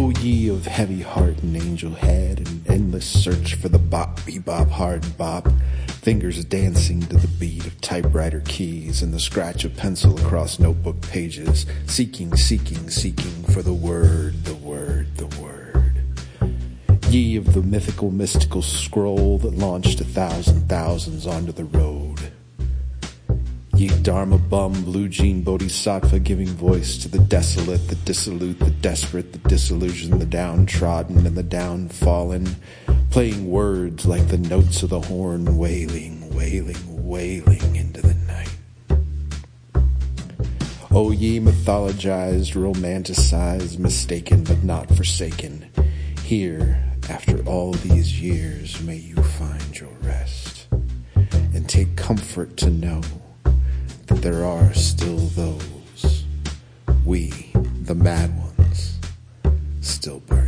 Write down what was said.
ye of heavy heart and angel head, and endless search for the bop, bebop, hard bop, fingers dancing to the beat of typewriter keys and the scratch of pencil across notebook pages, seeking, seeking, seeking for the word, the word, the word. Ye of the mythical, mystical scroll that launched a thousand thousands onto the road. Ye Dharma bum, blue jean bodhisattva giving voice to the desolate, the dissolute, the desperate, the disillusioned, the downtrodden, and the downfallen, playing words like the notes of the horn, wailing, wailing, wailing into the night. O ye mythologized, romanticized, mistaken but not forsaken, here, after all these years, may you find your rest, and take comfort to know that there are still those, we, the mad ones, still burning.